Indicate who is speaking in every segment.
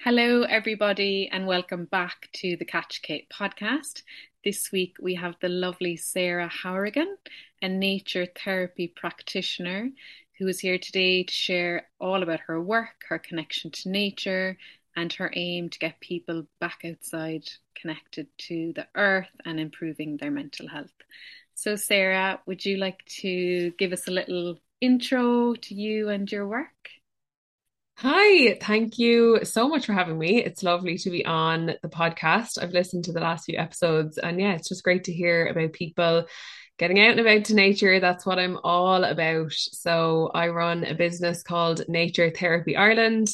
Speaker 1: Hello, everybody, and welcome back to the Catch Kate podcast. This week we have the lovely Sarah Hourigan, a nature therapy practitioner, who is here today to share all about her work, her connection to nature, and her aim to get people back outside connected to the earth and improving their mental health. So, Sarah, would you like to give us a little intro to you and your work?
Speaker 2: Hi, thank you so much for having me. It's lovely to be on the podcast. I've listened to the last few episodes, and yeah, it's just great to hear about people getting out and about to nature. That's what I'm all about. So, I run a business called Nature Therapy Ireland.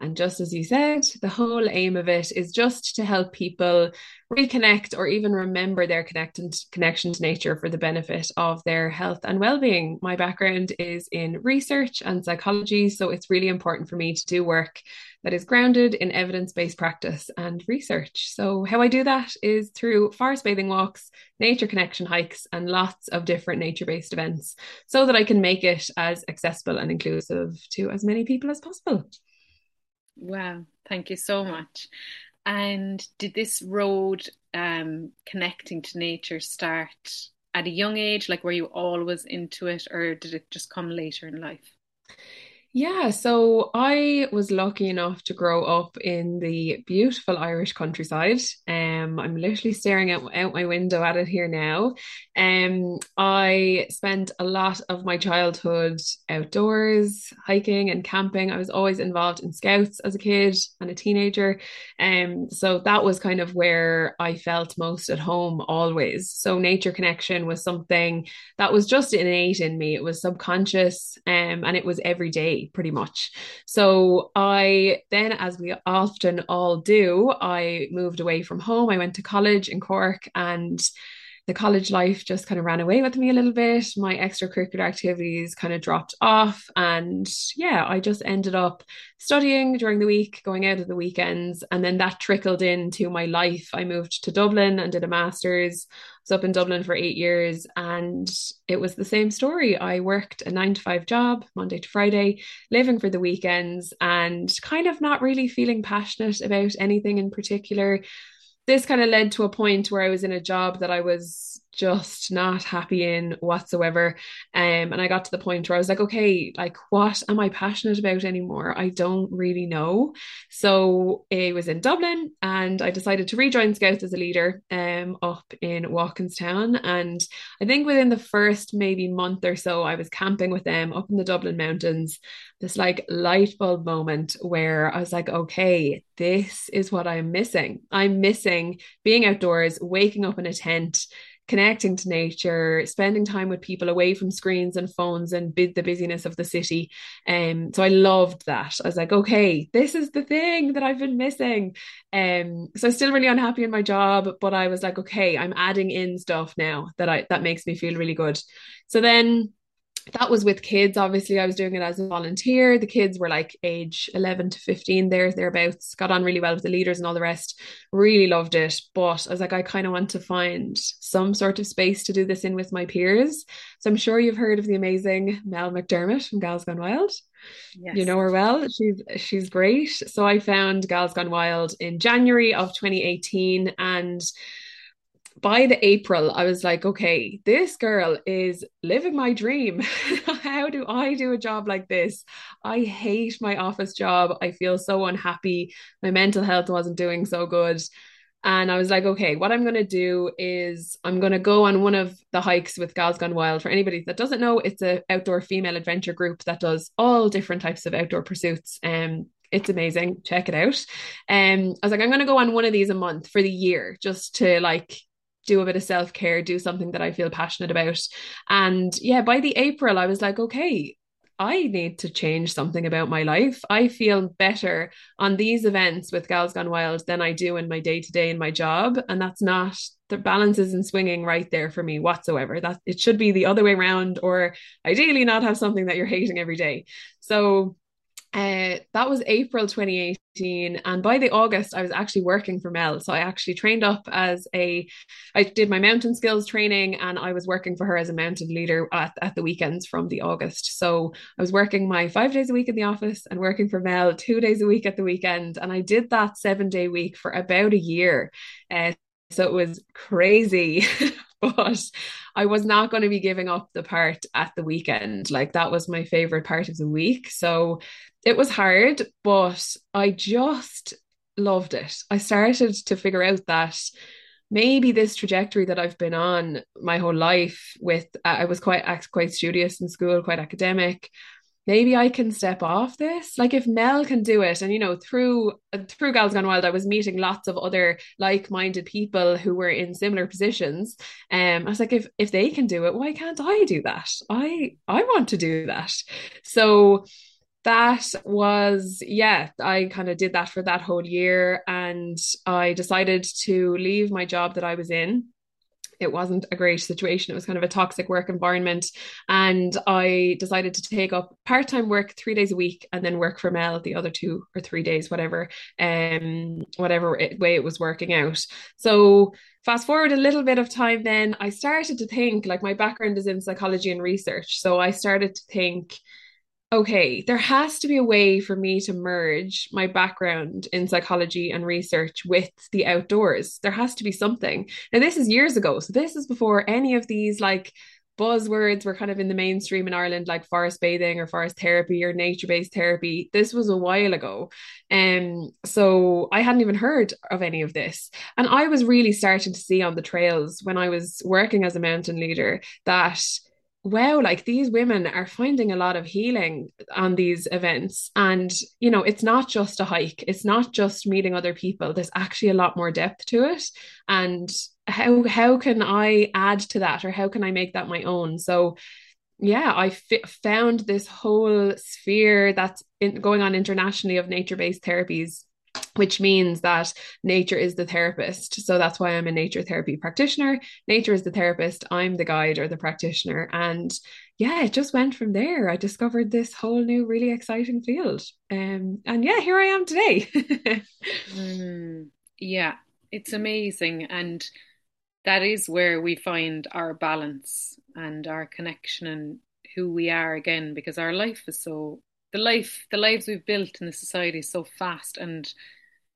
Speaker 2: And just as you said, the whole aim of it is just to help people reconnect or even remember their connected connection to nature for the benefit of their health and well-being. My background is in research and psychology, so it's really important for me to do work that is grounded in evidence-based practice and research. So how I do that is through forest bathing walks, nature connection hikes, and lots of different nature-based events so that I can make it as accessible and inclusive to as many people as possible.
Speaker 1: Wow, thank you so much. And did this road um, connecting to nature start at a young age? Like, were you always into it, or did it just come later in life?
Speaker 2: Yeah, so I was lucky enough to grow up in the beautiful Irish countryside. Um, I'm literally staring out, out my window at it here now. Um, I spent a lot of my childhood outdoors, hiking and camping. I was always involved in scouts as a kid and a teenager. Um, so that was kind of where I felt most at home always. So nature connection was something that was just innate in me. It was subconscious, um, and it was every day pretty much. So I then, as we often all do, I moved away from home. I went to college in Cork and the college life just kind of ran away with me a little bit. My extracurricular activities kind of dropped off. And yeah, I just ended up studying during the week, going out at the weekends. And then that trickled into my life. I moved to Dublin and did a master's. I was up in Dublin for eight years and it was the same story. I worked a nine to five job, Monday to Friday, living for the weekends and kind of not really feeling passionate about anything in particular this kind of led to a point where I was in a job that I was just not happy in whatsoever. Um, and I got to the point where I was like, okay, like what am I passionate about anymore? I don't really know. So it was in Dublin and I decided to rejoin Scouts as a leader um up in Walkinstown. And I think within the first maybe month or so, I was camping with them up in the Dublin mountains. This like light bulb moment where I was like, okay, this is what I'm missing. I'm missing being outdoors, waking up in a tent connecting to nature, spending time with people away from screens and phones and the busyness of the city. Um, so I loved that. I was like, okay, this is the thing that I've been missing. Um, so I'm still really unhappy in my job, but I was like, okay, I'm adding in stuff now that I that makes me feel really good. So then that was with kids. Obviously, I was doing it as a volunteer. The kids were like age 11 to 15 there, thereabouts. Got on really well with the leaders and all the rest. Really loved it. But I was like, I kind of want to find some sort of space to do this in with my peers. So I'm sure you've heard of the amazing Mel McDermott from Gals Gone Wild. Yes. You know her well. She's she's great. So I found Gals Gone Wild in January of 2018 and by the April, I was like, okay, this girl is living my dream. How do I do a job like this? I hate my office job. I feel so unhappy. My mental health wasn't doing so good. And I was like, okay, what I'm going to do is I'm going to go on one of the hikes with Gals Gone Wild. For anybody that doesn't know, it's an outdoor female adventure group that does all different types of outdoor pursuits. Um, it's amazing. Check it out. Um, I was like, I'm going to go on one of these a month for the year just to like do a bit of self care, do something that I feel passionate about. And yeah, by the April, I was like, okay, I need to change something about my life. I feel better on these events with Gals Gone Wild than I do in my day to day in my job. And that's not the balance isn't swinging right there for me whatsoever. That it should be the other way around, or ideally not have something that you're hating every day. So Uh, that was April 2018. And by the August, I was actually working for Mel. So I actually trained up as a, I did my mountain skills training and I was working for her as a mountain leader at, at the weekends from the August. So I was working my five days a week in the office and working for Mel two days a week at the weekend. And I did that seven day week for about a year. Uh, so it was crazy. but I was not going to be giving up the part at the weekend. Like that was my favorite part of the week. So it was hard, but I just loved it. I started to figure out that maybe this trajectory that I've been on my whole life with uh, I was quite quite studious in school, quite academic maybe I can step off this. Like if Mel can do it, and you know, through through Gals Gone Wild, I was meeting lots of other like-minded people who were in similar positions. Um, I was like, if if they can do it, why can't I do that? I I want to do that. So that was yeah i kind of did that for that whole year and i decided to leave my job that i was in it wasn't a great situation. It was kind of a toxic work environment. And I decided to take up part time work three days a week and then work for Mel the other two or three days, whatever, um, whatever it, way it was working out. So fast forward a little bit of time, then I started to think like my background is in psychology and research. So I started to think, okay, there has to be a way for me to merge my background in psychology and research with the outdoors. There has to be something. Now, this is years ago. So, this is before any of these like buzzwords were kind of in the mainstream in Ireland, like forest bathing or forest therapy or nature based therapy. This was a while ago. And um, so I hadn't even heard of any of this. And I was really starting to see on the trails when I was working as a mountain leader that wow, like these women are finding a lot of healing on these events. And, you know, it's not just a hike, it's not just meeting other people. There's actually a lot more depth to it. And how how can I add to that or how can I make that my own? So yeah, I f- found this whole sphere that's in, going on internationally of nature-based therapies which means that nature is the therapist. So that's why I'm a nature therapy practitioner. Nature is the therapist, I'm the guide or the practitioner. And yeah, it just went from there. I discovered this whole new, really exciting field. Um, and yeah, here I am today.
Speaker 1: mm, yeah, it's amazing. And that is where we find our balance and our connection and who we are again, because our life is so the life the lives we've built in the society is so fast and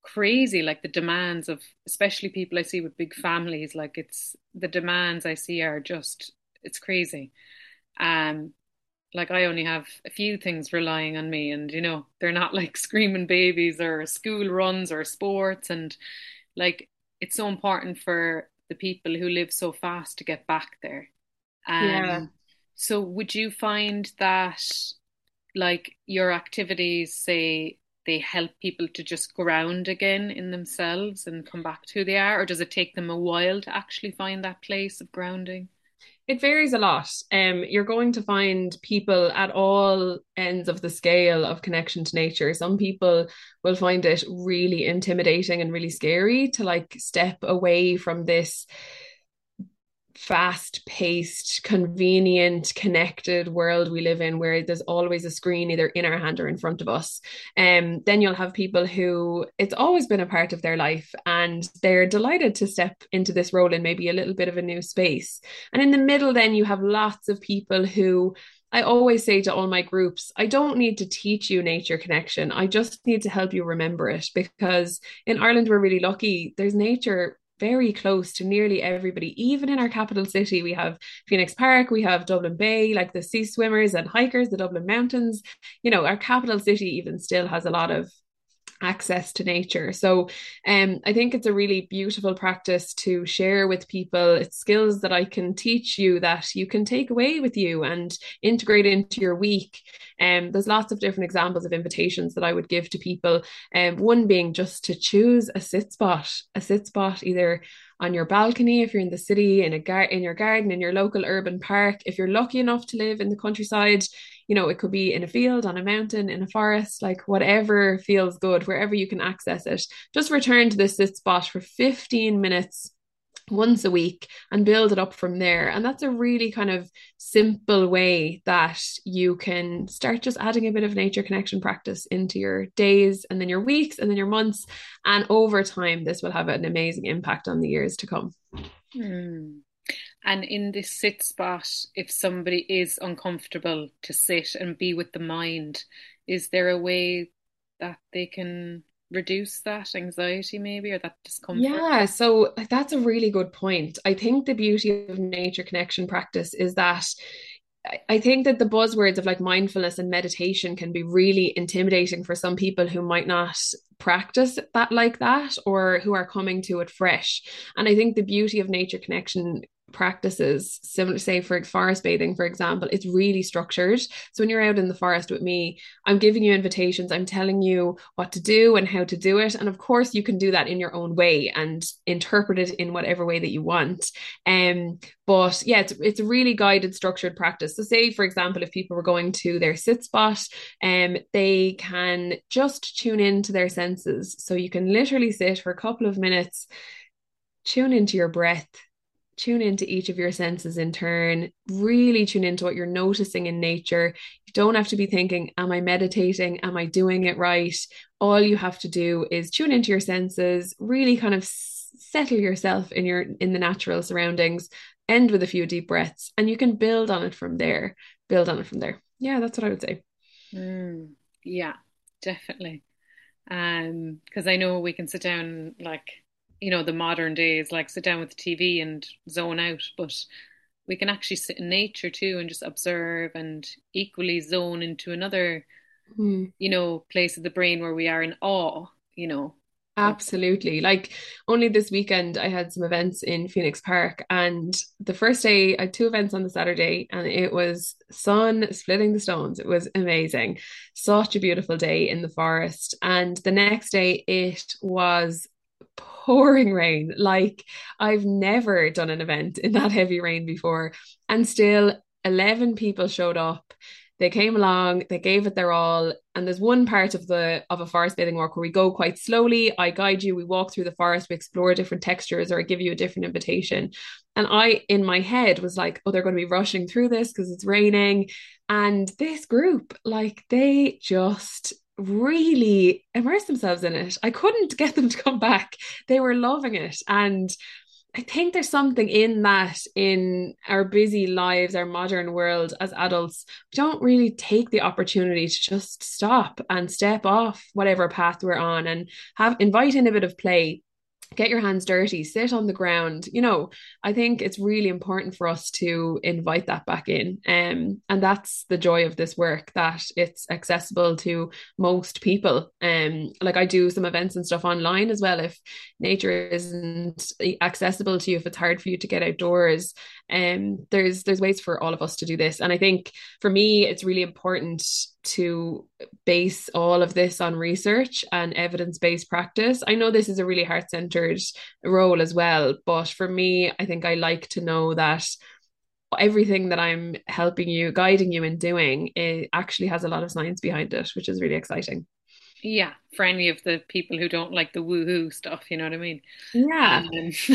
Speaker 1: crazy like the demands of especially people i see with big families like it's the demands i see are just it's crazy. Um like i only have a few things relying on me and you know they're not like screaming babies or school runs or sports and like it's so important for the people who live so fast to get back there. Um, yeah so would you find that like your activities say they help people to just ground again in themselves and come back to who they are or does it take them a while to actually find that place of grounding?
Speaker 2: It varies a lot. Um you're going to find people at all ends of the scale of connection to nature. Some people will find it really intimidating and really scary to like step away from this fast paced, convenient, connected world we live in where there's always a screen either in our hand or in front of us. And um, then you'll have people who it's always been a part of their life and they're delighted to step into this role in maybe a little bit of a new space. And in the middle, then you have lots of people who I always say to all my groups, I don't need to teach you nature connection. I just need to help you remember it because in Ireland, we're really lucky. There's nature very close to nearly everybody. Even in our capital city, we have Phoenix Park, we have Dublin Bay, like the sea swimmers and hikers, the Dublin Mountains. You know, our capital city even still has a lot of access to nature. So um, I think it's a really beautiful practice to share with people. It's skills that I can teach you that you can take away with you and integrate into your week. And um, there's lots of different examples of invitations that I would give to people. And um, one being just to choose a sit spot, a sit spot either on your balcony if you're in the city in a gar- in your garden in your local urban park if you're lucky enough to live in the countryside you know, it could be in a field, on a mountain, in a forest, like whatever feels good, wherever you can access it. Just return to this sit spot for 15 minutes once a week and build it up from there. And that's a really kind of simple way that you can start just adding a bit of nature connection practice into your days and then your weeks and then your months. And over time, this will have an amazing impact on the years to come.
Speaker 1: Hmm. And in this sit spot, if somebody is uncomfortable to sit and be with the mind, is there a way that they can reduce that anxiety maybe or that discomfort?
Speaker 2: Yeah, so that's a really good point. I think the beauty of nature connection practice is that I think that the buzzwords of like mindfulness and meditation can be really intimidating for some people who might not practice that like that or who are coming to it fresh. And I think the beauty of nature connection practices similar say for forest bathing for example it's really structured. So when you're out in the forest with me i'm giving you invitations. I'm telling you what to do and how to do it. And of course you can do that in your own way and interpret it in whatever way that you want. Um but yeah it's, it's a really guided structured practice. So say for example if people were going to their sit spot um they can just tune into their senses. So you can literally sit for a couple of minutes tune into your breath tune into each of your senses in turn, really tune into what you're noticing in nature. You don't have to be thinking, Am I meditating? Am I doing it right? All you have to do is tune into your senses, really kind of settle yourself in your in the natural surroundings, end with a few deep breaths, and you can build on it from there. Build on it from there. Yeah, that's what I would say.
Speaker 1: Mm, yeah, definitely. Um, because I know we can sit down like you know, the modern days, like sit down with the TV and zone out, but we can actually sit in nature too and just observe and equally zone into another, mm. you know, place of the brain where we are in awe, you know.
Speaker 2: Absolutely. Like only this weekend, I had some events in Phoenix Park, and the first day, I had two events on the Saturday, and it was sun splitting the stones. It was amazing. Such a beautiful day in the forest. And the next day, it was pouring rain. Like I've never done an event in that heavy rain before. And still 11 people showed up. They came along, they gave it their all. And there's one part of the of a forest bathing walk where we go quite slowly. I guide you, we walk through the forest, we explore different textures, or I give you a different invitation. And I, in my head, was like, oh, they're going to be rushing through this because it's raining. And this group, like, they just really immerse themselves in it. I couldn't get them to come back. They were loving it. And I think there's something in that in our busy lives, our modern world as adults, we don't really take the opportunity to just stop and step off whatever path we're on and have invite in a bit of play get your hands dirty, sit on the ground. You know, I think it's really important for us to invite that back in. Um, and that's the joy of this work that it's accessible to most people. Um, like I do some events and stuff online as well. If nature isn't accessible to you, if it's hard for you to get outdoors, um, there's there's ways for all of us to do this. And I think for me, it's really important to base all of this on research and evidence based practice. I know this is a really heart centered role as well, but for me, I think I like to know that everything that I'm helping you, guiding you in doing, it actually has a lot of science behind it, which is really exciting.
Speaker 1: Yeah, for any of the people who don't like the woohoo stuff, you know what I mean?
Speaker 2: Yeah. Um,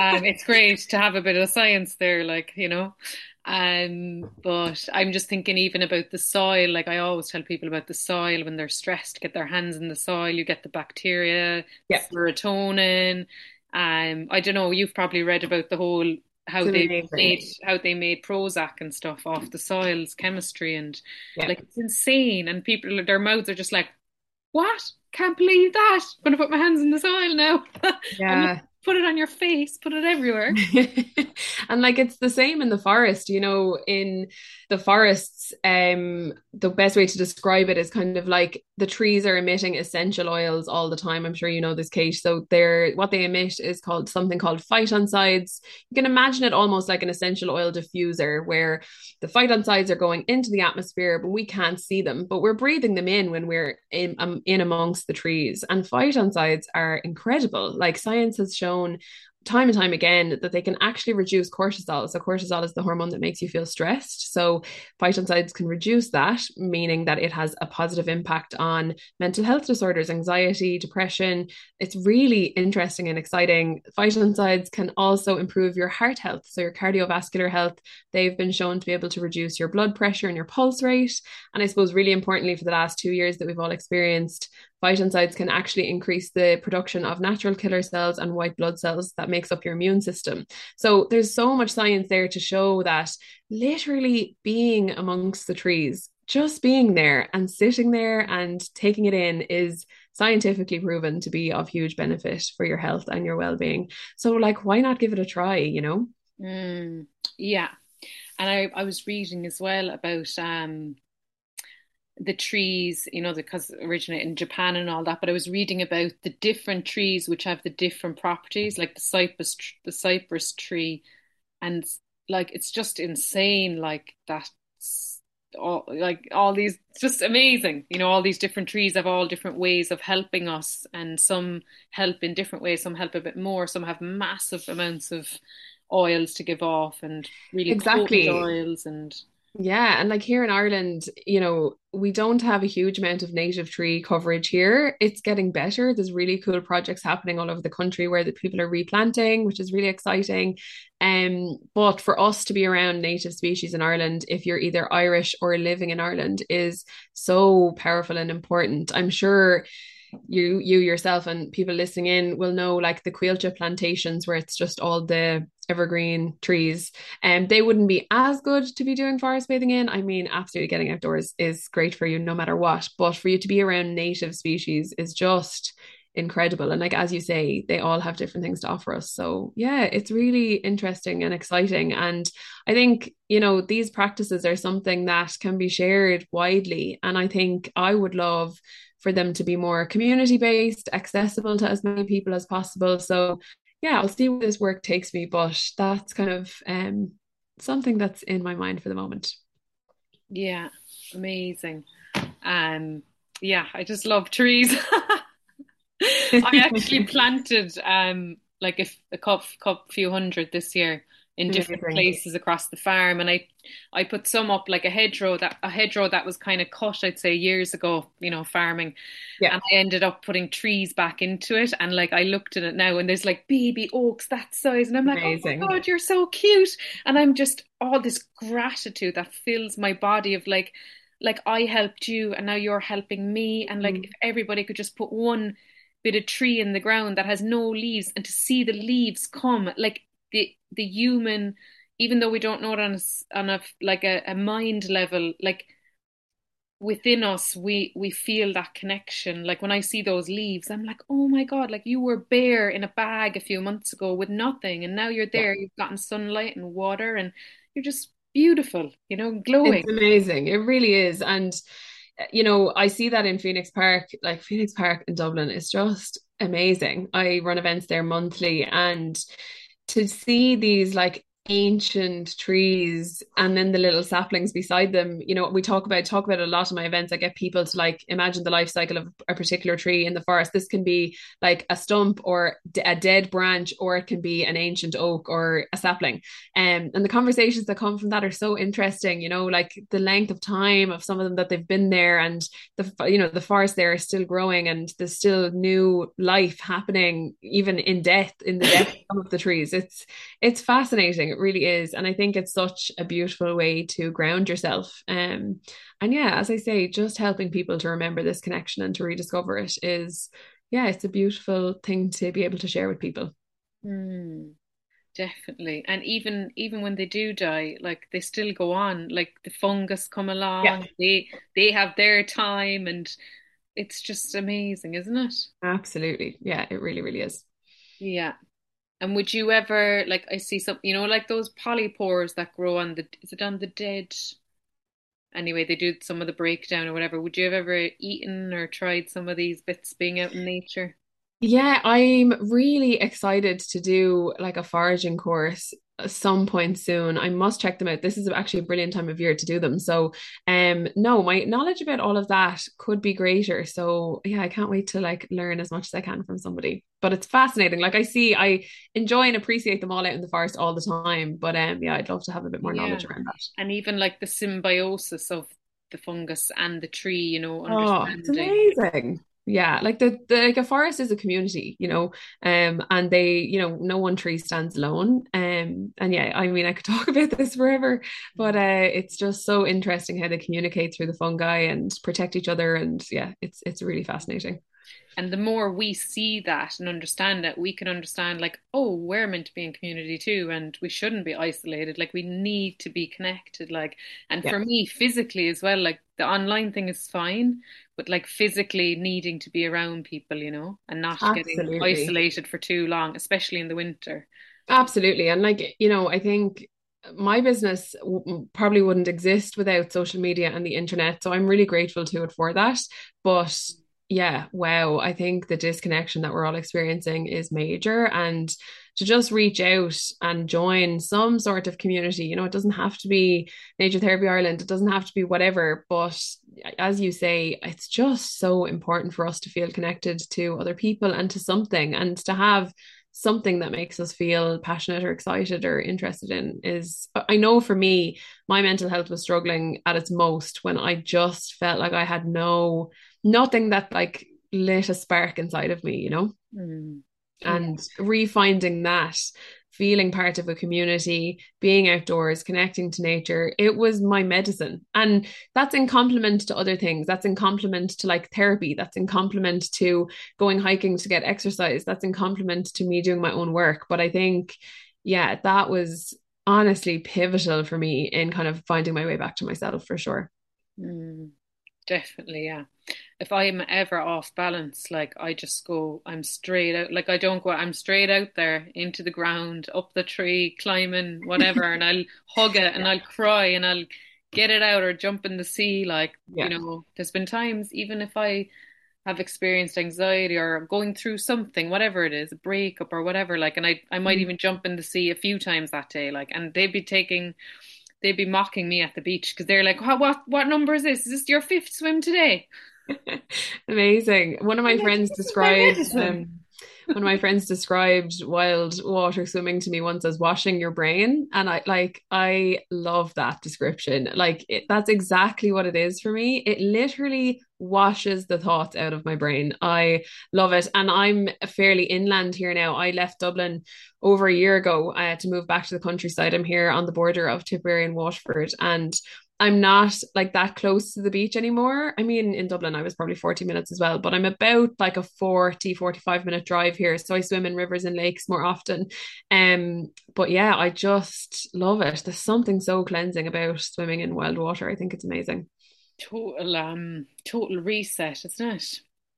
Speaker 1: um, it's great to have a bit of science there, like, you know. Um, but I'm just thinking even about the soil. Like I always tell people about the soil when they're stressed, get their hands in the soil, you get the bacteria,
Speaker 2: yeah.
Speaker 1: serotonin. Um, I don't know, you've probably read about the whole how they made how they made Prozac and stuff off the soil's chemistry and like it's insane and people their mouths are just like, What? Can't believe that. I'm gonna put my hands in the soil now.
Speaker 2: Yeah
Speaker 1: put it on your face, put it everywhere.
Speaker 2: and like it's the same in the forest, you know, in the forests, um, the best way to describe it is kind of like the trees are emitting essential oils all the time. I'm sure you know this, Kate. So they're what they emit is called something called phytoncides. You can imagine it almost like an essential oil diffuser where the phytoncides are going into the atmosphere, but we can't see them, but we're breathing them in when we're in um, in amongst the trees. And phytoncides are incredible. Like science has shown time and time again that they can actually reduce cortisol. So cortisol is the hormone that makes you feel stressed. So phytoncides can reduce that, meaning that it has a positive impact on mental health disorders, anxiety, depression. It's really interesting and exciting. Phytoncides can also improve your heart health, so your cardiovascular health. They've been shown to be able to reduce your blood pressure and your pulse rate. And I suppose really importantly for the last 2 years that we've all experienced phytoncides can actually increase the production of natural killer cells and white blood cells that makes up your immune system. So there's so much science there to show that literally being amongst the trees, just being there and sitting there and taking it in is scientifically proven to be of huge benefit for your health and your well-being. So like why not give it a try, you know?
Speaker 1: Mm, yeah. And I, I was reading as well about um the trees, you know, because originate in Japan and all that. But I was reading about the different trees which have the different properties, like the cypress, the cypress tree, and like it's just insane, like that. All like all these, just amazing. You know, all these different trees have all different ways of helping us, and some help in different ways. Some help a bit more. Some have massive amounts of oils to give off, and really
Speaker 2: exactly
Speaker 1: oils and
Speaker 2: yeah, and like here in Ireland, you know, we don't have a huge amount of native tree coverage here. It's getting better. There's really cool projects happening all over the country where the people are replanting, which is really exciting. Um, but for us to be around native species in Ireland, if you're either Irish or living in Ireland, is so powerful and important. I'm sure you you yourself and people listening in will know like the Coillte plantations where it's just all the evergreen trees and um, they wouldn't be as good to be doing forest bathing in. I mean absolutely getting outdoors is great for you no matter what but for you to be around native species is just incredible. And like as you say they all have different things to offer us. So yeah it's really interesting and exciting. And i think you know these practices are something that can be shared widely. And i think i would love for them to be more community based accessible to as many people as possible so yeah, I'll see where this work takes me, but that's kind of um something that's in my mind for the moment.
Speaker 1: Yeah, amazing. Um yeah, I just love trees. I actually planted um like a, a cup, cup few hundred this year in different Amazing. places across the farm and I I put some up like a hedgerow that a hedgerow that was kind of cut I'd say years ago you know farming yeah. and I ended up putting trees back into it and like I looked at it now and there's like baby oaks that size and I'm like Amazing. oh my god you're so cute and I'm just all this gratitude that fills my body of like like I helped you and now you're helping me and like mm. if everybody could just put one bit of tree in the ground that has no leaves and to see the leaves come like the the human even though we don't know it on a, on a like a, a mind level like within us we we feel that connection. Like when i see those leaves i'm like oh my god like you were bare in a bag a few months ago with nothing and now you're there. Yeah. you've gotten sunlight and water and you're just beautiful you know glowing.
Speaker 2: It's amazing. It really is and eh, you know i see that in phoenix park like phoenix park in dublin is just amazing. I run events there monthly and to see these like ancient trees and then the little saplings beside them. You know we talk about talk about a lot of my events. I get people to like imagine the life cycle of a particular tree in the forest. This can be like a stump or a dead branch or it can be an ancient oak or a sapling. Um, and the conversations that come from that are so interesting you know like the length of time of some of them that they've been there and the you know the forest there is still growing and there's still new life happening even in death in the death of the trees. It's it's fascinating it really is. And I think it's such a beautiful way to ground yourself. Um, and yeah, as I say, just helping people to remember this connection and to rediscover it is, yeah, it's a beautiful thing to be able to share with people.
Speaker 1: Mm, definitely. And even even when they do die, like they still go on. Like the fungus come along, yeah. they they have their time and it's just amazing, isn't it?
Speaker 2: Absolutely. Yeah, it really, really is.
Speaker 1: Yeah. And would you ever like I see some you know like those polypores that grow on the is it on the dead? Anyway they do some of the breakdown or whatever. Would you have ever eaten or tried some of these bits being out in nature?
Speaker 2: Yeah i'm really excited to do like a foraging course some point soon. I must check them out. This is actually a brilliant time of year to do them. So, um, no, my knowledge about all of that could be greater. So, yeah, I can't wait to like learn as much as I can from somebody. But it's fascinating. Like I see, I enjoy and appreciate them all out in the forest all the time. But um, yeah, I'd love to have a bit more yeah. knowledge around that.
Speaker 1: And even like the symbiosis of the fungus and the tree, you know,
Speaker 2: Oh, it's amazing yeah like the, the like a forest is a community you know um and they you know no one tree stands alone. Um and yeah i mean i could talk about this forever but uh it's just so interesting how they communicate through the fungi and protect each other and yeah it's it's really fascinating
Speaker 1: and the more we see that and understand it we can understand like oh we're meant to be in community too and we shouldn't be isolated like we need to be connected like and yeah. for me physically as well like the online thing is fine but like physically needing to be around people you know and not Absolutely. getting isolated for too long especially in the winter
Speaker 2: Absolutely. And like, you know, I think my business probably wouldn't exist without social media and the internet. So I'm really grateful to it for that. But yeah, wow, I think the disconnection that we're all experiencing is major. And to just reach out and join some sort of community, you know, it doesn't have to be Nature Therapy Ireland, it doesn't have to be whatever. But as you say, it's just so important for us to feel connected to other people and to something and to have something that makes us feel passionate or excited or interested in is I know for me my mental health was struggling at its most when I just felt like I had no nothing that like lit a spark inside of me, you know? Mm. And refinding that, feeling part of a community, being outdoors, connecting to nature, it was my medicine. And that's in complement to other things. That's in complement to like therapy. That's in complement to going hiking to get exercise. That's in complement to me doing my own work. But I think, yeah, that was honestly pivotal for me in kind of finding my way back to myself for sure.
Speaker 1: Mm, definitely, yeah if I'm ever off balance, like I just go, I'm straight out, like I don't go, I'm straight out there into the ground, up the tree, climbing, whatever, and I'll hug it and I'll cry and I'll get it out or jump in the sea. Like, yeah. you know, there's been times, even if I have experienced anxiety or going through something, whatever it is, a breakup or whatever, like, and I, I might mm. even jump in the sea a few times that day, like, and they'd be taking, they'd be mocking me at the beach because they're like, what, what, what number is this? Is this your fifth swim today?
Speaker 2: Amazing. One of my friends described um, one of my friends described wild water swimming to me once as washing your brain and i like i love that description. Like it, that's exactly what it is for me. It literally washes the thoughts out of my brain. I love it. And i'm fairly inland here now. I left dublin over a year ago uh, to move back to the countryside. I'm here on the border of tipperary and waterford. And I'm not like that close to the beach anymore. I mean, in Dublin, I was probably 40 minutes as well, but I'm about like a 40, 45 minute drive here. So I swim in rivers and lakes more often. Um, but yeah, I just love it. There's something so cleansing about swimming in wild water. I think it's amazing.
Speaker 1: Total um total reset, isn't it?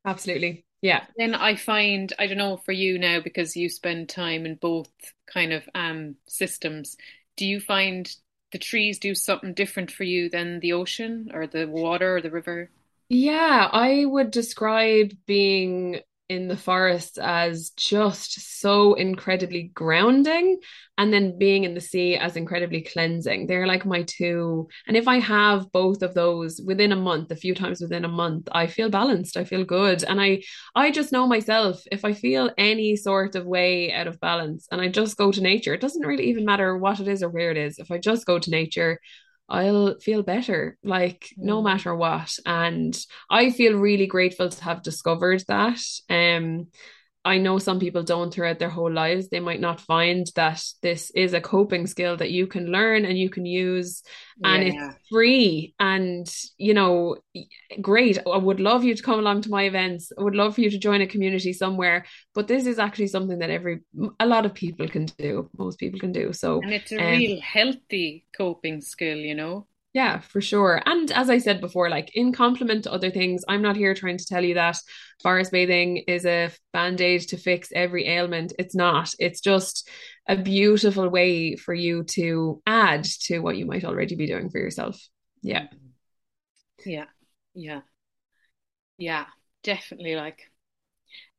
Speaker 2: Absolutely. Yeah.
Speaker 1: Then I find I don't know for you now because you spend time in both kind of um systems. Do you find the trees do something different for you than the ocean or the water or the river?
Speaker 2: Yeah, I would describe being in the forest as just so incredibly grounding and then being in the sea as incredibly cleansing. They're like my two. And if i have both of those within a month a few times within a month i feel balanced i feel good. And i i just know myself if i feel any sort of way out of balance and i just go to nature it doesn't really even matter what it is or where it is. If i just go to nature I'll feel better, like mm. no matter what. And I feel really grateful to have discovered that. Um, I know some people don't throughout their whole lives. They might not find that this is a coping skill that you can learn and you can use, and yeah. it's free. And, you know, great. I would love you to come along to my events. I would love for you to join a community somewhere. But this is actually something that every, a lot of people can do, most people can do. So,
Speaker 1: and it's a um, real healthy coping skill, you know?
Speaker 2: Yeah, for sure. And as I said before, like in complement to other things, I'm not here trying to tell you that forest bathing is a band aid to fix every ailment. It's not. It's just a beautiful way for you to add to what you might already be doing for yourself. Yeah.
Speaker 1: Yeah. Yeah. Yeah. Definitely like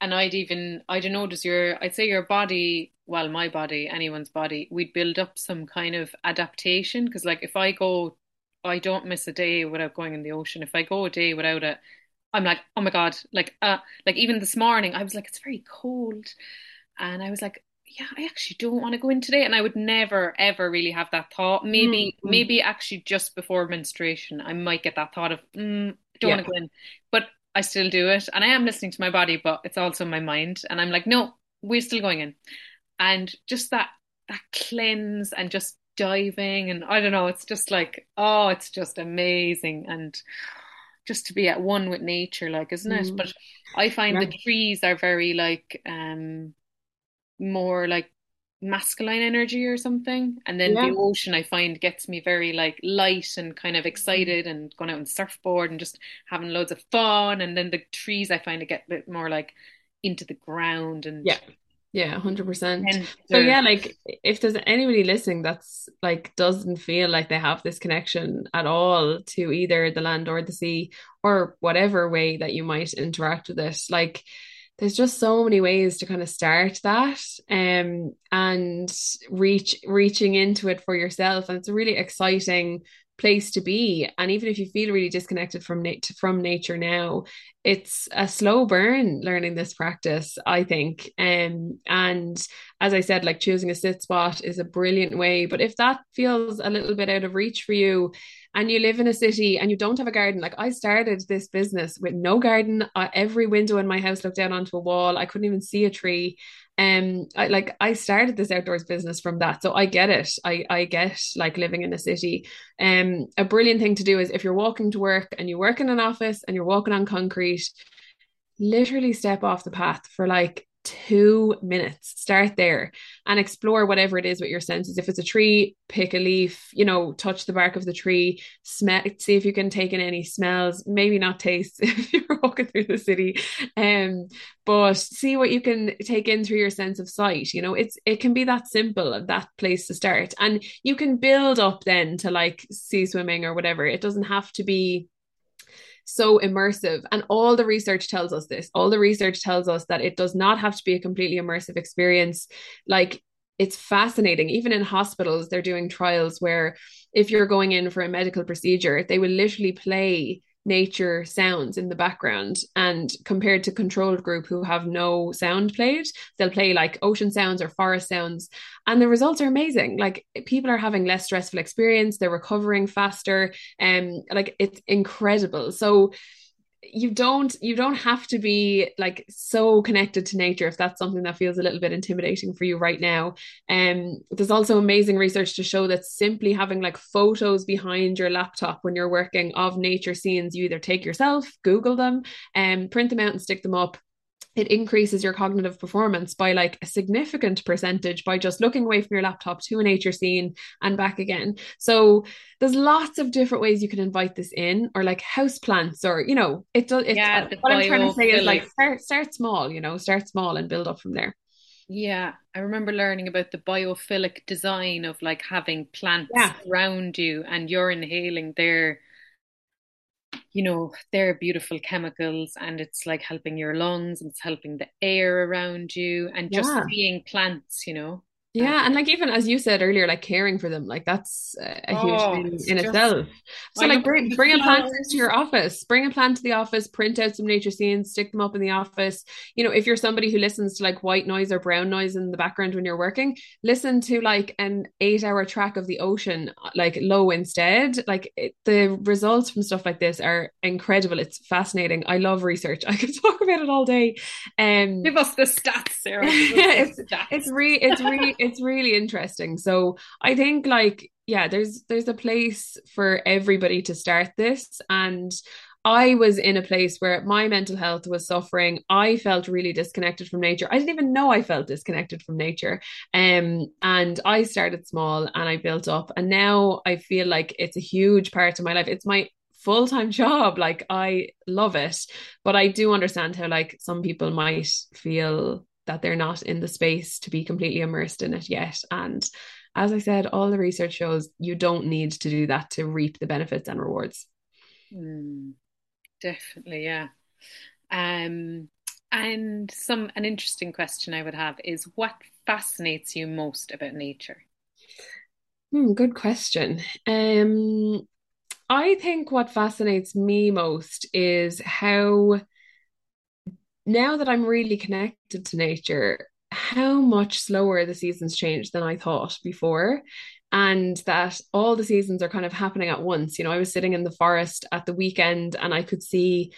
Speaker 1: And I'd even, I don't know, does your, I'd say your body, well, my body, anyone's body, we'd build up some kind of adaptation. Because, like, if I go, I don't miss a day without going in the ocean. If I go a day without it, I'm like, oh my God, like, uh, like even this morning, I was like, it's very cold. And I was like, yeah, I actually don't want to go in today. And I would never, ever really have that thought. Maybe, mm-hmm. maybe actually just before menstruation, I might get that thought of, mm, don't yeah. want to go in. But I still do it. And I am listening to my body, but it's also my mind. And I'm like, no, we're still going in. And just that, that cleanse and just diving. And I don't know, it's just like, oh, it's just amazing. And just to be at one with nature, like, isn't it? Mm. But I find yeah. the trees are very like, um, more like masculine energy or something. And then yeah. the ocean I find gets me very like light and kind of excited and going out and surfboard and just having loads of fun. And then the trees I find to get a bit more like into the ground and
Speaker 2: yeah. Yeah, hundred percent. So yeah, like if there's anybody listening that's like doesn't feel like they have this connection at all to either the land or the sea or whatever way that you might interact with it, like there's just so many ways to kind of start that um, and reach reaching into it for yourself and it's a really exciting place to be. And even if you feel really disconnected from nat- from nature now it's a slow burn learning this practice i think. Um, and as i said like choosing a sit spot is a brilliant way. But if that feels a little bit out of reach for you and you live in a city and you don't have a garden. Like i started this business with no garden. Uh, every window in my house looked down onto a wall. I couldn't even see a tree. Um I like I started this outdoors business from that. So I get it. I I get like living in a city. Um a brilliant thing to do is if you're walking to work and you work in an office and you're walking on concrete literally step off the path for like two minutes. Start there and explore whatever it is with your senses. If it's a tree, pick a leaf, you know, touch the bark of the tree, smell, see if you can take in any smells, maybe not taste if you're walking through the city. Um, but see what you can take in through your sense of sight. You know, it's it can be that simple, that place to start. And you can build up then to like sea swimming or whatever. It doesn't have to be so immersive. And all the research tells us this. All the research tells us that it does not have to be a completely immersive experience. Like it's fascinating. Even in hospitals, they're doing trials where if you're going in for a medical procedure, they will literally play nature sounds in the background and compared to controlled group who have no sound played they'll play like ocean sounds or forest sounds and the results are amazing. Like people are having less stressful experience they're recovering faster and um, like it's incredible. So you don't you don't have to be like so connected to nature if that's something that feels a little bit intimidating for you right now. Um, there's also amazing research to show that simply having like photos behind your laptop when you're working of nature scenes you either take yourself google them and um, print them out and stick them up it increases your cognitive performance by like a significant percentage by just looking away from your laptop to a nature scene and back again. So there's lots of different ways you can invite this in, or like house plants, or you know, it does. Yeah, uh, what I'm trying to say is like start start small, you know, start small and build up from there.
Speaker 1: Yeah, I remember learning about the biophilic design of like having plants yeah. around you and you're inhaling their you know, they're beautiful chemicals and it's like helping your lungs and it's helping the air around you and just yeah. seeing plants, you know.
Speaker 2: Yeah, and like even as you said earlier, like caring for them, like that's a huge oh, thing in just, itself. So like bring bring a plant to your office, bring a plant to the office, print out some nature scenes, stick them up in the office. You know, if you're somebody who listens to like white noise or brown noise in the background when you're working, listen to like an eight hour track of the ocean, like low instead. Like it, the results from stuff like this are incredible. It's fascinating. I love research. I could talk about it all day. Um,
Speaker 1: give us the stats, Sarah.
Speaker 2: it's, stats. it's really it's really it's really interesting. So I think like yeah, there's there's a place for everybody to start this and I was in a place where my mental health was suffering. I felt really disconnected from nature. I didn't even know I felt disconnected from nature. Um, and I started small and I built up. And now I feel like it's a huge part of my life. It's my full time job. Like I love it. But I do understand how like some people might feel that they're not in the space to be completely immersed in it yet. And as I said, all the research shows you don't need to do that to reap the benefits and rewards.
Speaker 1: Mm, definitely, yeah. Um, And some an interesting question I would have is what fascinates you most about nature?
Speaker 2: Hmm, good question. Um, I think what fascinates me most is how now that I'm really connected to nature, how much slower the seasons change than I thought before. And that all the seasons are kind of happening at once. You know, I was sitting in the forest at the weekend and I could see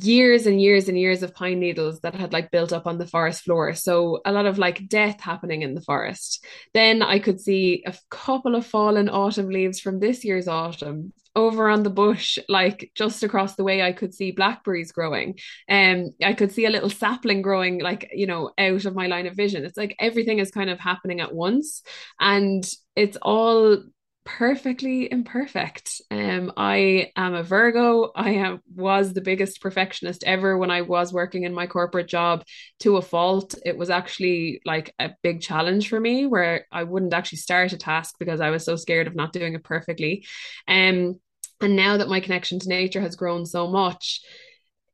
Speaker 2: years and years and years of pine needles that had like built up on the forest floor. So a lot of like death happening in the forest. Then I could see a couple of fallen autumn leaves from this year's autumn. Over on the bush, like just across the way, I could see blackberries growing. And um, I could see a little sapling growing, like, you know, out of my line of vision. It's like everything is kind of happening at once. And it's all perfectly imperfect. Um, I am a Virgo. I am, was the biggest perfectionist ever when I was working in my corporate job to a fault. It was actually like a big challenge for me where I wouldn't actually start a task because I was so scared of not doing it perfectly. Um, and now that my connection to nature has grown so much,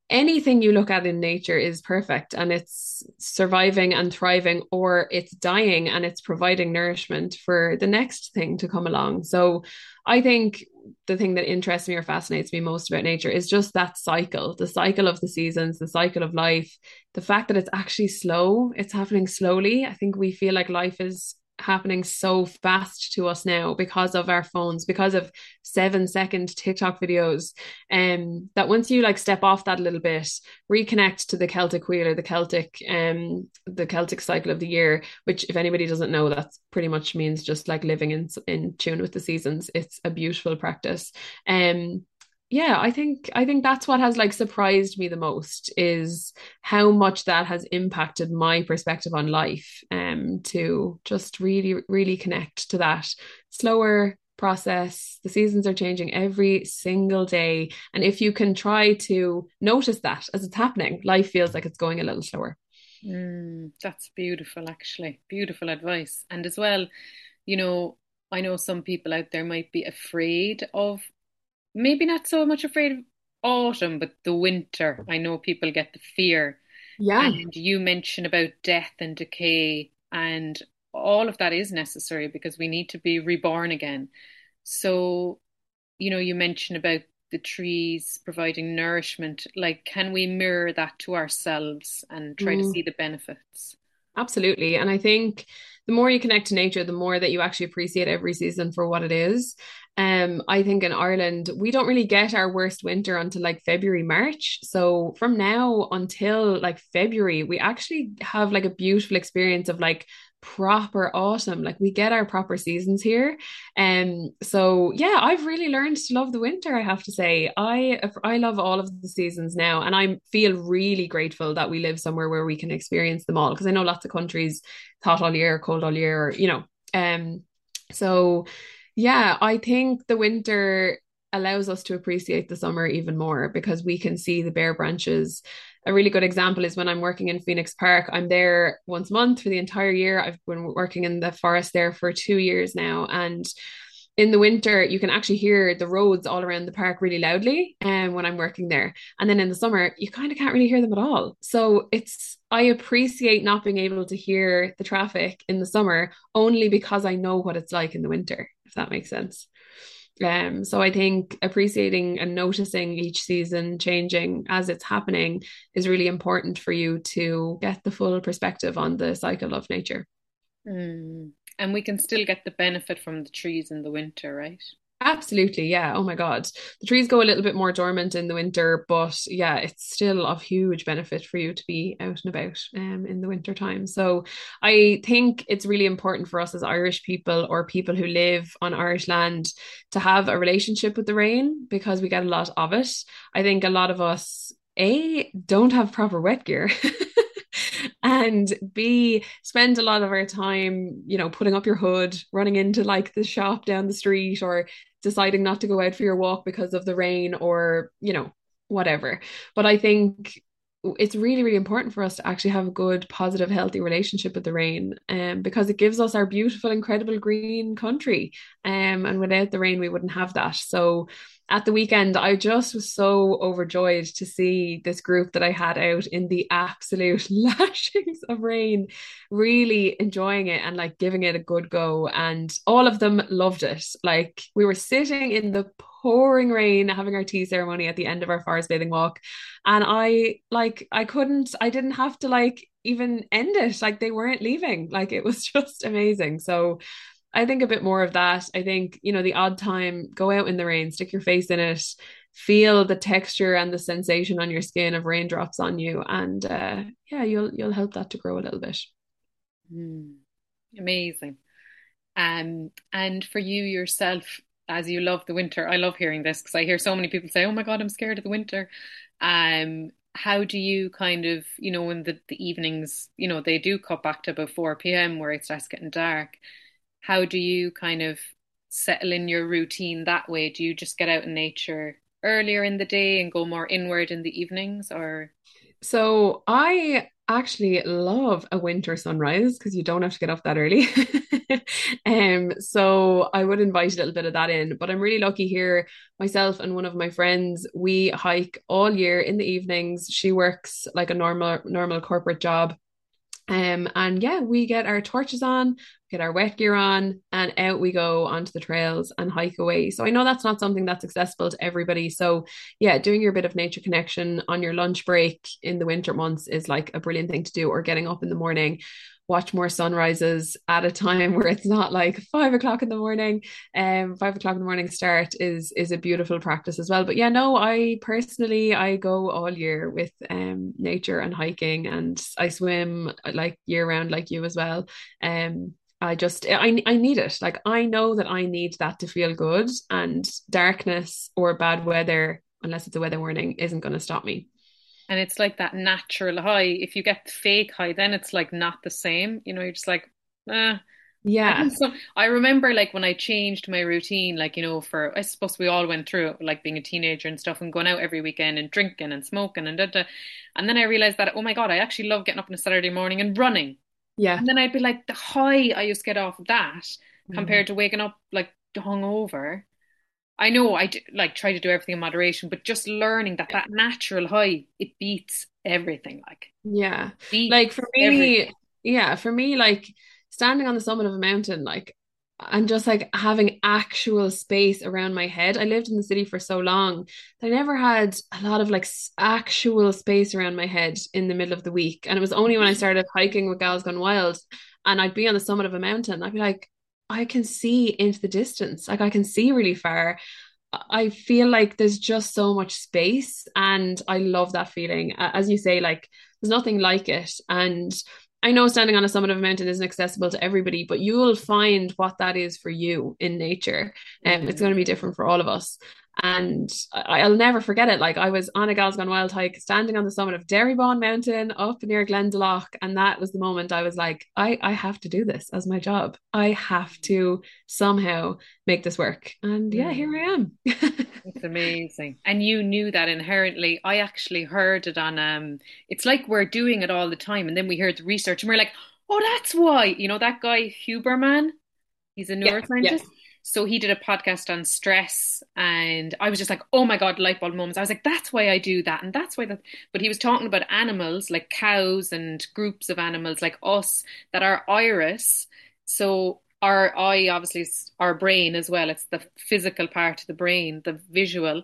Speaker 2: anything you look at in nature is perfect and it's surviving and thriving or it's dying and it's providing nourishment for the next thing to come along. So i think the thing that interests me or fascinates me most about nature is just that cycle the cycle of the seasons the cycle of life the fact that it's actually slow. It's happening slowly. I think we feel like life is happening so fast to us now because of our phones, because of seven second TikTok videos. Um, that once you like step off that a little bit, reconnect to the Celtic wheel or the Celtic, um, the Celtic cycle of the year, which if anybody doesn't know, that pretty much means just like living in in tune with the seasons. It's a beautiful practice. Um, yeah, I think I think that's what has like surprised me the most is how much that has impacted my perspective on life um to just really really connect to that slower process. The seasons are changing every single day. And if you can try to notice that as it's happening life feels like it's going a little slower.
Speaker 1: Mm, that's beautiful actually. Beautiful advice. And as well you know I know some people out there might be afraid of maybe not so much afraid of autumn, but the winter. I know people get the fear.
Speaker 2: Yeah.
Speaker 1: And you mentioned about death and decay, and all of that is necessary because we need to be reborn again. So, you know, you mentioned about the trees providing nourishment. Like, can we mirror that to ourselves and try mm. to see the benefits?
Speaker 2: Absolutely. And I think the more you connect to nature, the more that you actually appreciate every season for what it is. Um, I think in Ireland, we don't really get our worst winter until like February, March. So from now until like February, we actually have like a beautiful experience of like proper autumn. Like we get our proper seasons here. And um, so yeah, I've really learned to love the winter, I have to say. I I love all of the seasons now and I feel really grateful that we live somewhere where we can experience them all because I know lots of countries hot all year, cold all year, or, you know. Um so yeah, I think the winter allows us to appreciate the summer even more because we can see the bare branches a really good example is when I'm working in Phoenix Park. I'm there once a month for the entire year. I've been working in the forest there for two years now. And in the winter, you can actually hear the roads all around the park really loudly um, when I'm working there. And then in the summer, you kind of can't really hear them at all. So it's I appreciate not being able to hear the traffic in the summer only because I know what it's like in the winter, if that makes sense. Um, so I think appreciating and noticing each season changing as it's happening is really important for you to get the full perspective on the cycle of nature.
Speaker 1: Mm. And we can still get the benefit from the trees in the winter, right?
Speaker 2: Absolutely, yeah. Oh my God. The trees go a little bit more dormant in the winter, but yeah, it's still of huge benefit for you to be out and about um, in the winter time. So I think it's really important for us as Irish people or people who live on Irish land to have a relationship with the rain because we get a lot of it. I think a lot of us, A, don't have proper wet gear. and B, spend a lot of our time, you know, putting up your hood, running into like the shop down the street or deciding not to go out for your walk because of the rain or, you know, whatever. But I think it's really really important for us to actually have a good positive healthy relationship with the rain um, because it gives us our beautiful incredible green country um, and without the rain we wouldn't have that so at the weekend, I just was so overjoyed to see this group that I had out in the absolute lashings of rain, really enjoying it and like giving it a good go. And all of them loved it. Like we were sitting in the pouring rain having our tea ceremony at the end of our forest bathing walk and i like i couldn't i didn't have to like even end it like they weren't leaving like it was just amazing so I think a bit more of that. I think, you know, the odd time, go out in the rain, stick your face in it, feel the texture and the sensation on your skin of raindrops on you. And uh, yeah, you'll you'll help that to grow a little bit.
Speaker 1: Mm, amazing. Um, and for you yourself, as you love the winter, I love hearing this because I hear so many people say, Oh my God, I'm scared of the winter. Um, how do you kind of, you know, when the, the evenings, you know, they do cut back to about 4 p.m. where it starts getting dark how do you kind of settle in your routine that way? Do you just get out in nature earlier in the day and go more inward in the evenings or?
Speaker 2: So I actually love a winter sunrise because you don't have to get up that early. um, so I would invite a little bit of that in. But I'm really lucky here. Myself and one of my friends, we hike all year in the evenings. She works like a normal normal corporate job. Um, and yeah, we get our torches on, get our wet gear on, and out we go onto the trails and hike away. So I know that's not something that's accessible to everybody. So yeah, doing your bit of nature connection on your lunch break in the winter months is like a brilliant thing to do, or getting up in the morning watch more sunrises at a time where it's not like five o'clock in the morning. Um, five o'clock in the morning start is is a beautiful practice as well. But yeah, no, I personally I go all year with um nature and hiking, and I swim like year round, like you as well. Um, I just I I need it. Like I know that I need that to feel good, and darkness or bad weather, unless it's a weather warning, isn't going to stop me
Speaker 1: and it's like that natural high. If you get the fake high, then it's like not the same. You know, you're just like, ah.
Speaker 2: Yeah.
Speaker 1: So I remember like when I changed my routine, like, you know, for I suppose we all went through it, like being a teenager and stuff and going out every weekend and drinking and smoking and da, da. And then I realized that, oh my God, I actually love getting up on a Saturday morning and running.
Speaker 2: Yeah.
Speaker 1: And then I'd be like, the high I used to get off of that mm. compared to waking up like hungover. I know I do, like try to do everything in moderation, but just learning that that natural high it beats everything. Like
Speaker 2: yeah, like for me, everything. yeah, for me, like standing on the summit of a mountain, like and just like having actual space around my head. I lived in the city for so long I never had a lot of like actual space around my head in the middle of the week. And it was only when I started hiking with Gals Gone Wild and I'd be on the summit of a mountain, I'd be like, I can see into the distance. Like I can see really far. I feel like there's just so much space and I love that feeling. As you say, like there's nothing like it. And I know standing on a summit of a mountain isn't accessible to everybody, but you will find what that is for you in nature. And um, mm-hmm. it's going to be different for all of us. And I, will never forget it. Like I was on a Gals Gone Wild hike, standing on the summit of Derrybawn Mountain up near Glendalough. And that was the moment I was like, I, I have to do this as my job. I have to somehow make this work. And yeah, here I am.
Speaker 1: it's amazing. And you knew that inherently. I actually heard it on um it's like we're doing it all the time. And then we heard the research and we're like, oh, that's why. You know, that guy Huberman, he's a neuroscientist. Yeah, yeah so he did a podcast on stress, and I was just like, oh my God, light bulb moments. I was like, that's why I do that. And that's why that. But he was talking about animals like cows and groups of animals like us that are iris. So our eye, obviously, is our brain as well. It's the physical part of the brain, the visual.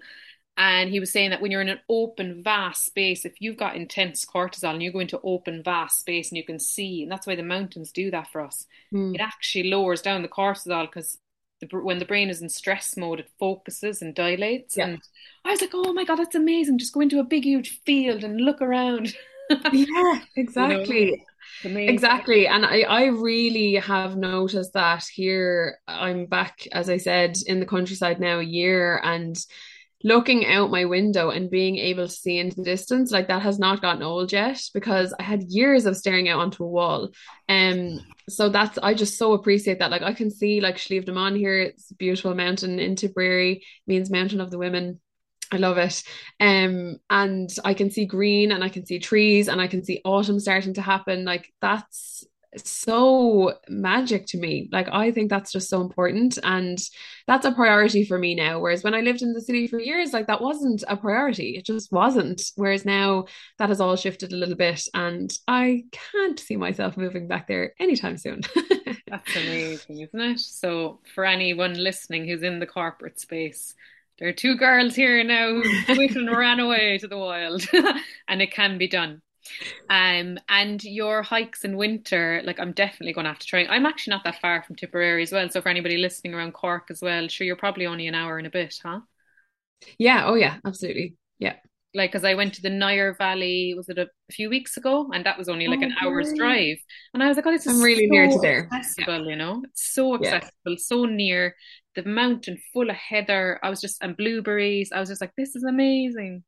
Speaker 1: And he was saying that when you're in an open, vast space, if you've got intense cortisol and you go into open, vast space and you can see, and that's why the mountains do that for us, mm. it actually lowers down the cortisol because the, when the brain is in stress mode, it focuses and dilates. Yeah. And I was like, oh my God, that's amazing. Just go into a big, huge field and look around.
Speaker 2: yeah, exactly. You know, exactly. And I, I really have noticed that here. I'm back, as I said, in the countryside now a year and looking out my window and being able to see into the distance like that has not gotten old yet because I had years of staring out onto a wall um so that's I just so appreciate that like I can see like na Mban here it's a beautiful mountain in Tipperary means mountain of the women I love it. Um, and I can see green and I can see trees and I can see autumn starting to happen. Like that's so magic to me. Like I think that's just so important and that's a priority for me now. Whereas when I lived in the city for years, like that wasn't a priority. It just wasn't. Whereas now that has all shifted a little bit and I can't see myself moving back there anytime soon.
Speaker 1: that's amazing, isn't it? So for anyone listening who's in the corporate space, there are two girls here now who quit and ran away to the wild and it can be done. Um, and your hikes in winter, like I'm definitely going to have to try. I'm actually not that far from Tipperary as well. So for anybody listening around Cork as well, sure, you're probably only an hour and a bit, huh?
Speaker 2: Yeah. Oh, yeah. Absolutely. Yeah.
Speaker 1: Like, because I went to the Nire Valley, was it a, few weeks ago? And that was only like oh, an hour's drive. And I was like, oh, this I'm
Speaker 2: really
Speaker 1: so
Speaker 2: near to there.
Speaker 1: Accessible, yeah. you know, it's so accessible, yeah. so near the mountain full of heather. I was just, and blueberries. I was just like, this is amazing.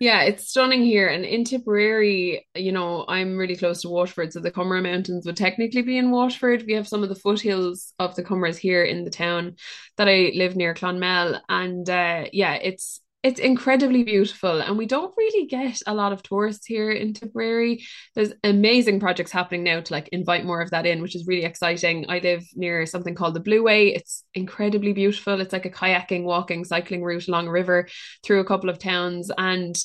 Speaker 2: Yeah, it's stunning here. And in Tipperary, you know, I'm really close to Waterford. So the Comeragh Mountains would technically be in Waterford. We have some of the foothills of the Comeraghs here in the town that I live near Clonmel. And uh, yeah, it's it's incredibly beautiful and we don't really get a lot of tourists here in Tipperary. There's amazing projects happening now to like invite more of that in, which is really exciting. I live near something called the Blue Way. It's incredibly beautiful. It's like a kayaking, walking, cycling route along a river through a couple of towns and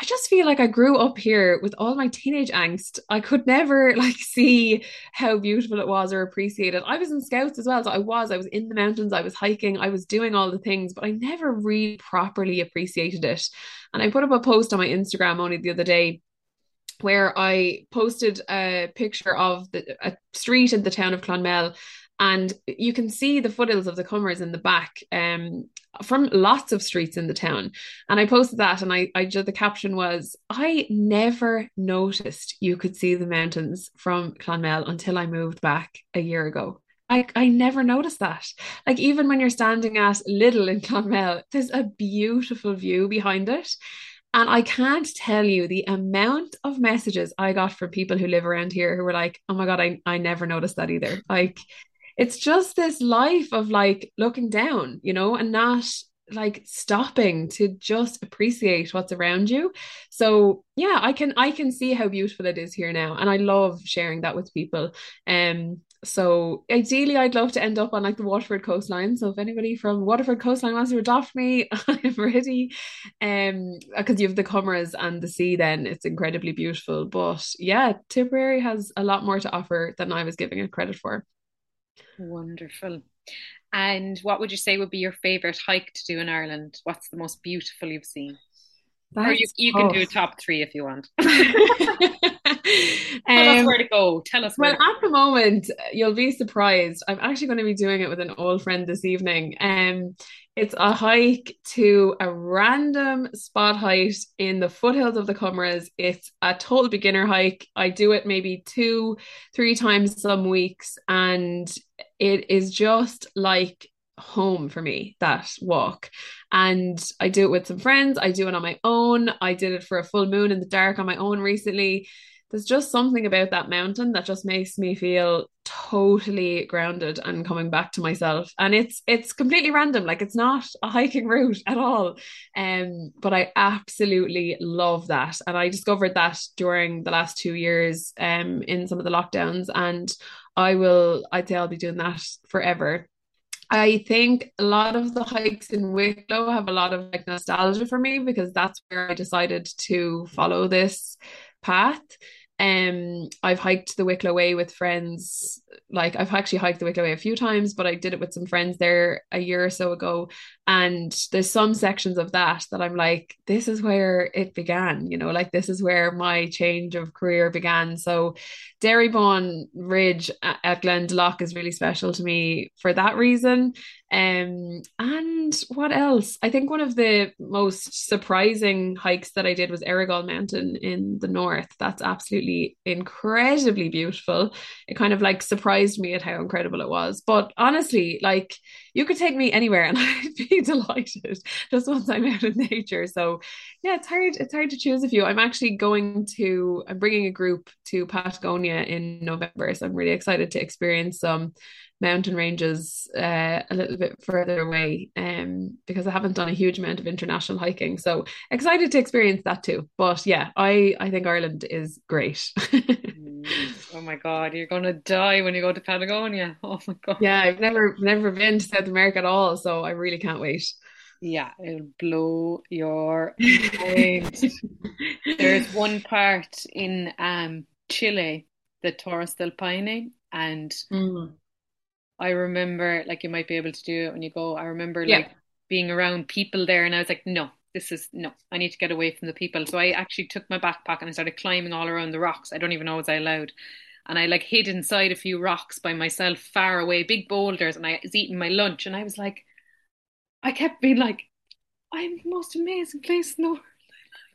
Speaker 2: I just feel like I grew up here with all my teenage angst. I could never like see how beautiful it was or appreciate it. I was in scouts as well. So I was, I was in the mountains, I was hiking, I was doing all the things, but I never really properly appreciated it. And I put up a post on my Instagram only the other day where I posted a picture of the, a street in the town of Clonmel and you can see the foothills of the Comeraghs in the back um, from lots of streets in the town. And I posted that, and I, I just the caption was, "I never noticed you could see the mountains from Clonmel until I moved back a year ago." I, I never noticed that. Like even when you're standing at Lidl in Clonmel, there's a beautiful view behind it. And I can't tell you the amount of messages I got from people who live around here who were like, oh my God, I, I never noticed that either. Like it's just this life of like looking down, you know, and not like stopping to just appreciate what's around you. So yeah, I can I can see how beautiful it is here now. And I love sharing that with people. Um so ideally I'd love to end up on like the Waterford coastline. So if anybody from Waterford coastline wants to adopt me, I'm ready. Um because you have the Comeraghs and the sea then it's incredibly beautiful. But yeah, Tipperary has a lot more to offer than I was giving it credit for.
Speaker 1: Wonderful. And what would you say would be your favorite hike to do in Ireland? What's the most beautiful you've seen? That's or you, you can do a top three if you want. Tell um, us where to go. Tell us.
Speaker 2: Well, at the moment, you'll be surprised. I'm actually going to be doing it with an old friend this evening. Um, it's a hike to a random spot height in the foothills of the Comeraghs. It's a total beginner hike. I do it maybe two, three times some weeks, and it is just like home for me that walk. And i do it with some friends. I do it on my own. I did it for a full moon in the dark on my own recently. There's just something about that mountain that just makes me feel totally grounded and coming back to myself. And it's it's completely random. Like it's not a hiking route at all. Um but I absolutely love that. And I discovered that during the last 2 years um in some of the lockdowns. And I will I'd say I'll be doing that forever I think a lot of the hikes in Wicklow have a lot of like nostalgia for me because that's where I decided to follow this path. Um, I've hiked the Wicklow Way with friends. Like I've actually hiked the Wicklow Way a few times, but I did it with some friends there a year or so ago. And there's some sections of that that I'm like, this is where it began. You know, like this is where my change of career began. So, Derrybawn Ridge at Glendalough is really special to me for that reason. Um, and what else? I think one of the most surprising hikes that I did was Errigal Mountain in the north. That's absolutely incredibly beautiful. It kind of like surprised me at how incredible it was. But honestly, like you could take me anywhere and I'd be delighted just once I'm out in nature. So yeah, it's hard. It's hard to choose a few. I'm actually going to. I'm bringing a group to Patagonia in November, so I'm really excited to experience some mountain ranges uh, a little bit further away um, because I haven't done a huge amount of international hiking. So excited to experience that too. But yeah, I, I think Ireland is great.
Speaker 1: mm, Oh my God, you're gonna die when you go to Patagonia. Oh my God.
Speaker 2: Yeah, I've never never been to South America at all, so I really can't wait.
Speaker 1: Yeah, it'll blow your mind. There's one part in um Chile, the Torres del Paine, and
Speaker 2: Mm.
Speaker 1: I remember like you might be able to do it when you go. I remember
Speaker 2: Yeah.
Speaker 1: like being around people there and I was like, no, this is no, I need to get away from the people. So I actually took my backpack and I started climbing all around the rocks. I don't even know was I allowed. And I like hid inside a few rocks by myself, far away, big boulders, and I was eating my lunch and I was like, I kept being like, I'm the most amazing place in the world.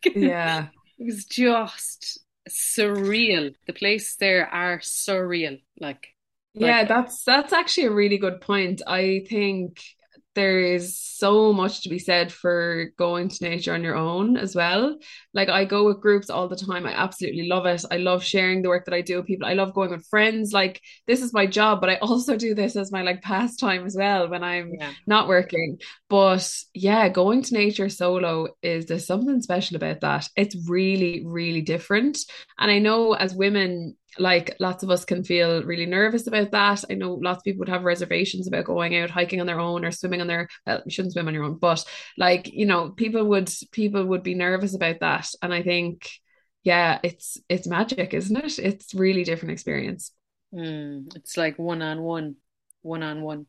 Speaker 2: Yeah.
Speaker 1: It was just surreal. The place there are surreal. Like,
Speaker 2: Yeah,
Speaker 1: like
Speaker 2: that's that's actually a really good point. I think there is so much to be said for going to nature on your own as well. Like I go with groups all the time. I absolutely love it. I love sharing the work that I do with people. I love going with friends. Like this is my job, but I also do this as my like pastime as well when I'm
Speaker 1: yeah,
Speaker 2: not working. But yeah, going to nature solo is there's something special about that. It's really, really different. And I know as women like lots of us can feel really nervous about that. I know lots of people would have reservations about going out hiking on their own or swimming on their well, you shouldn't swim on your own, but like, you know, people would people would be nervous about that. And I think, yeah, it's it's magic, isn't it? It's really different experience.
Speaker 1: mm, it's like one on one, one on one.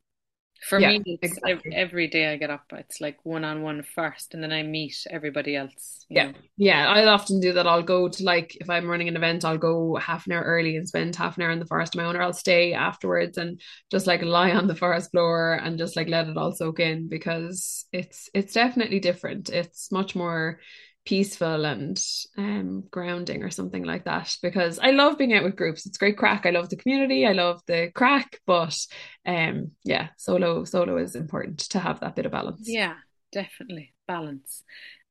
Speaker 1: For
Speaker 2: Yeah,
Speaker 1: me,
Speaker 2: exactly.
Speaker 1: every day I get up, it's like one on one first, and then I meet everybody else,
Speaker 2: Yeah.
Speaker 1: know.
Speaker 2: Yeah, I'll often do that. I'll go to like if I'm running an event, I'll go half an hour early and spend half an hour in the forest on my own, or I'll stay afterwards and just like lie on the forest floor and just like let it all soak in because it's it's definitely different. It's much more peaceful and um grounding or something like that because I love being out with groups. It's great crack. I love the community. I love the crack, but um yeah, solo solo is important to have that bit of balance.
Speaker 1: Yeah, definitely balance.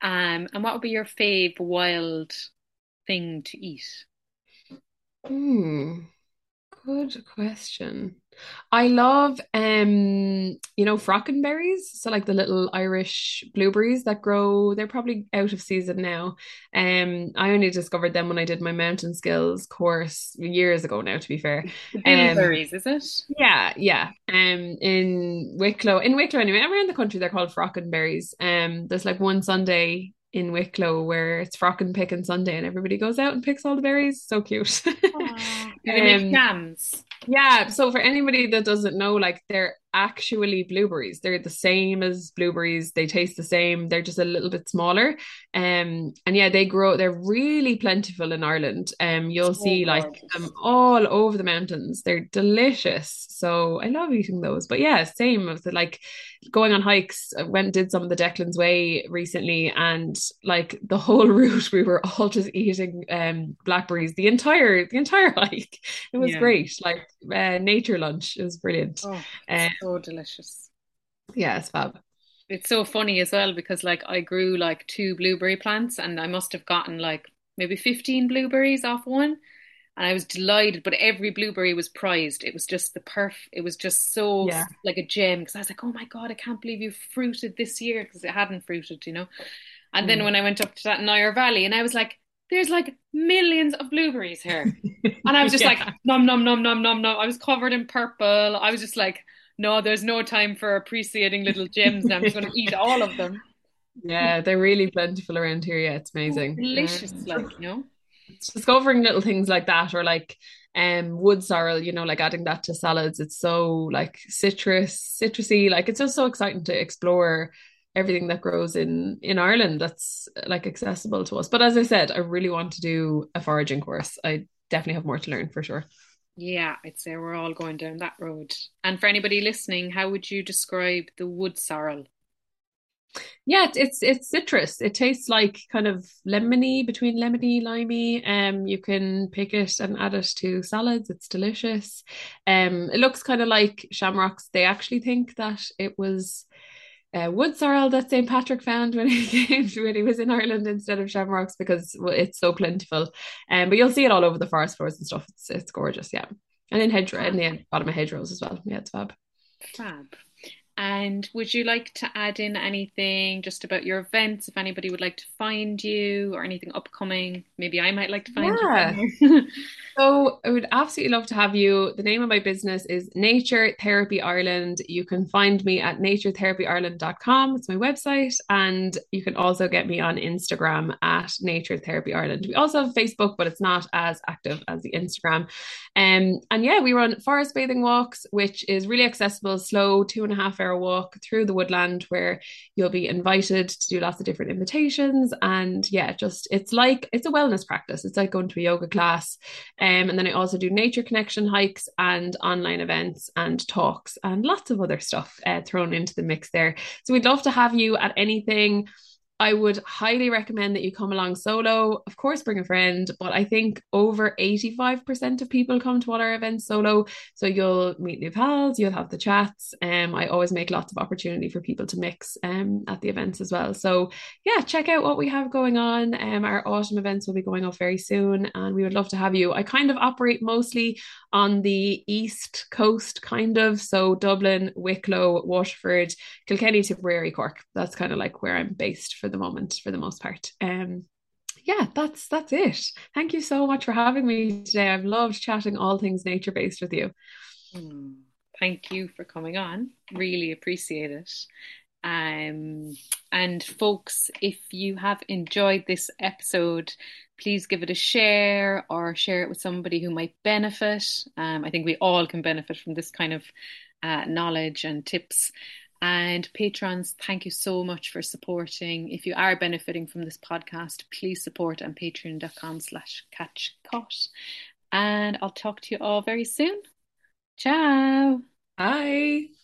Speaker 1: Um, and what would be your fave wild thing to eat?
Speaker 2: Hmm. Good question. I love um, you know, frockenberries. So like the little Irish blueberries that grow, they're probably out of season now. Um, I only discovered them when I did my mountain skills course years ago now, to be fair.
Speaker 1: The
Speaker 2: Um,
Speaker 1: is it?
Speaker 2: yeah, yeah. Um, in Wicklow, in Wicklow anyway, around the country they're called frockenberries. Um, there's like one Sunday in Wicklow where it's frock and pick and Sunday and everybody goes out and picks all the berries. So cute.
Speaker 1: Make
Speaker 2: Um,
Speaker 1: jams?
Speaker 2: Yeah, so for anybody that doesn't know, like they're actually blueberries. They're the same as blueberries. They taste the same. They're just a little bit smaller. Um, and yeah, they grow, they're really plentiful in Ireland. Um, you'll see like them all over the mountains. They're delicious. So I love eating those. But yeah, same with the like going on hikes. I went did some of the Declan's Way recently, and like the whole route, we were all just eating um blackberries the entire the entire hike. It was
Speaker 1: Yeah.
Speaker 2: great, like uh, nature lunch. It was brilliant.
Speaker 1: Oh,
Speaker 2: Uh,
Speaker 1: so delicious.
Speaker 2: yeah, it's fab.
Speaker 1: It's so funny as well because like I grew like two blueberry plants and I must have gotten like maybe 15 blueberries off one. And I was delighted, but every blueberry was prized. It was just the perf. It was just so
Speaker 2: Yeah.
Speaker 1: like a gem because I was like, oh my God, I can't believe you fruited this year because it hadn't fruited, you know. And then
Speaker 2: Mm.
Speaker 1: when I went up to that Nire Valley and I was like, there's like millions of blueberries here. And I was just like,
Speaker 2: Yeah.
Speaker 1: nom, nom, nom, nom, nom, nom. I was covered in purple. I was just like, no, there's no time for appreciating little gems. I'm just going to eat all of them.
Speaker 2: Yeah, they're really plentiful around here. Yeah, it's
Speaker 1: Oh,
Speaker 2: amazing.
Speaker 1: delicious,
Speaker 2: Um,
Speaker 1: like, you know?
Speaker 2: it's discovering little things like that or like um wood sorrel, you know, like adding that to salads. It's so like citrus, citrusy. Like it's just so exciting to explore everything that grows in in Ireland that's like accessible to us. But as I said, I really want to do a foraging course. I definitely have more to learn for sure.
Speaker 1: Yeah, I'd say we're all going down that road. And for anybody listening, how would you describe the wood sorrel?
Speaker 2: Yeah, it's it's it's citrus. It tastes like kind of lemony, between lemony, limey. Um, you can pick it and add it to salads. It's delicious. Um, it looks kind of like shamrocks. They actually think that it was uh, wood sorrel that St. Patrick found when he came to when he was in Ireland instead of shamrocks because it's so plentiful. Um, but you'll see it all over the forest floors and stuff. It's it's gorgeous, yeah. And in hedgerow, in the bottom of hedgerows as well. Yeah, it's fab.
Speaker 1: Fab. And would you like to add in anything just about your events, if anybody would like to find you or anything upcoming? Maybe I might like to find
Speaker 2: Yeah.
Speaker 1: you.
Speaker 2: So I would absolutely love to have you. The name of my business is Nature Therapy Ireland. You can find me at naturetherapyireland.com. It's my website. And you can also get me on Instagram at Nature Therapy Ireland. We also have Facebook, but it's not as active as the Instagram. Um, and yeah, we run forest bathing walks, which is really accessible, slow, two and a half hour walk through the woodland where you'll be invited to do lots of different invitations. And yeah, just it's like it's a wellness practice. It's like going to a yoga class. Um, and then I also do nature connection hikes and online events and talks and lots of other stuff uh, thrown into the mix there. So we'd love to have you at anything I would highly recommend that you come along solo. Of course, bring a friend, but I think over 85% of people come to all our events solo. So you'll meet new pals, you'll have the chats. Um, I always make lots of opportunity for people to mix um, at the events as well. So yeah, check out what we have going on. Um, our autumn events will be going off very soon, and we would love to have you. I kind of operate mostly on the east coast, kind of. So Dublin, Wicklow, Waterford, Kilkenny, Tipperary, Cork. That's kind of like where I'm based for the moment for the most part. Um, yeah, that's that's it. Thank you so much for having me today. I've loved chatting all things nature based with you.
Speaker 1: Mm, thank you for coming on. Really appreciate it. Um, and folks, if you have enjoyed this episode, please give it a share or share it with somebody who might benefit. Um, I think we all can benefit from this kind of uh, knowledge and tips. And patrons, thank you so much for supporting. If you are benefiting from this podcast, please support on patreon.com slash catchcut. And I'll talk to you all very soon. Ciao.
Speaker 2: Bye.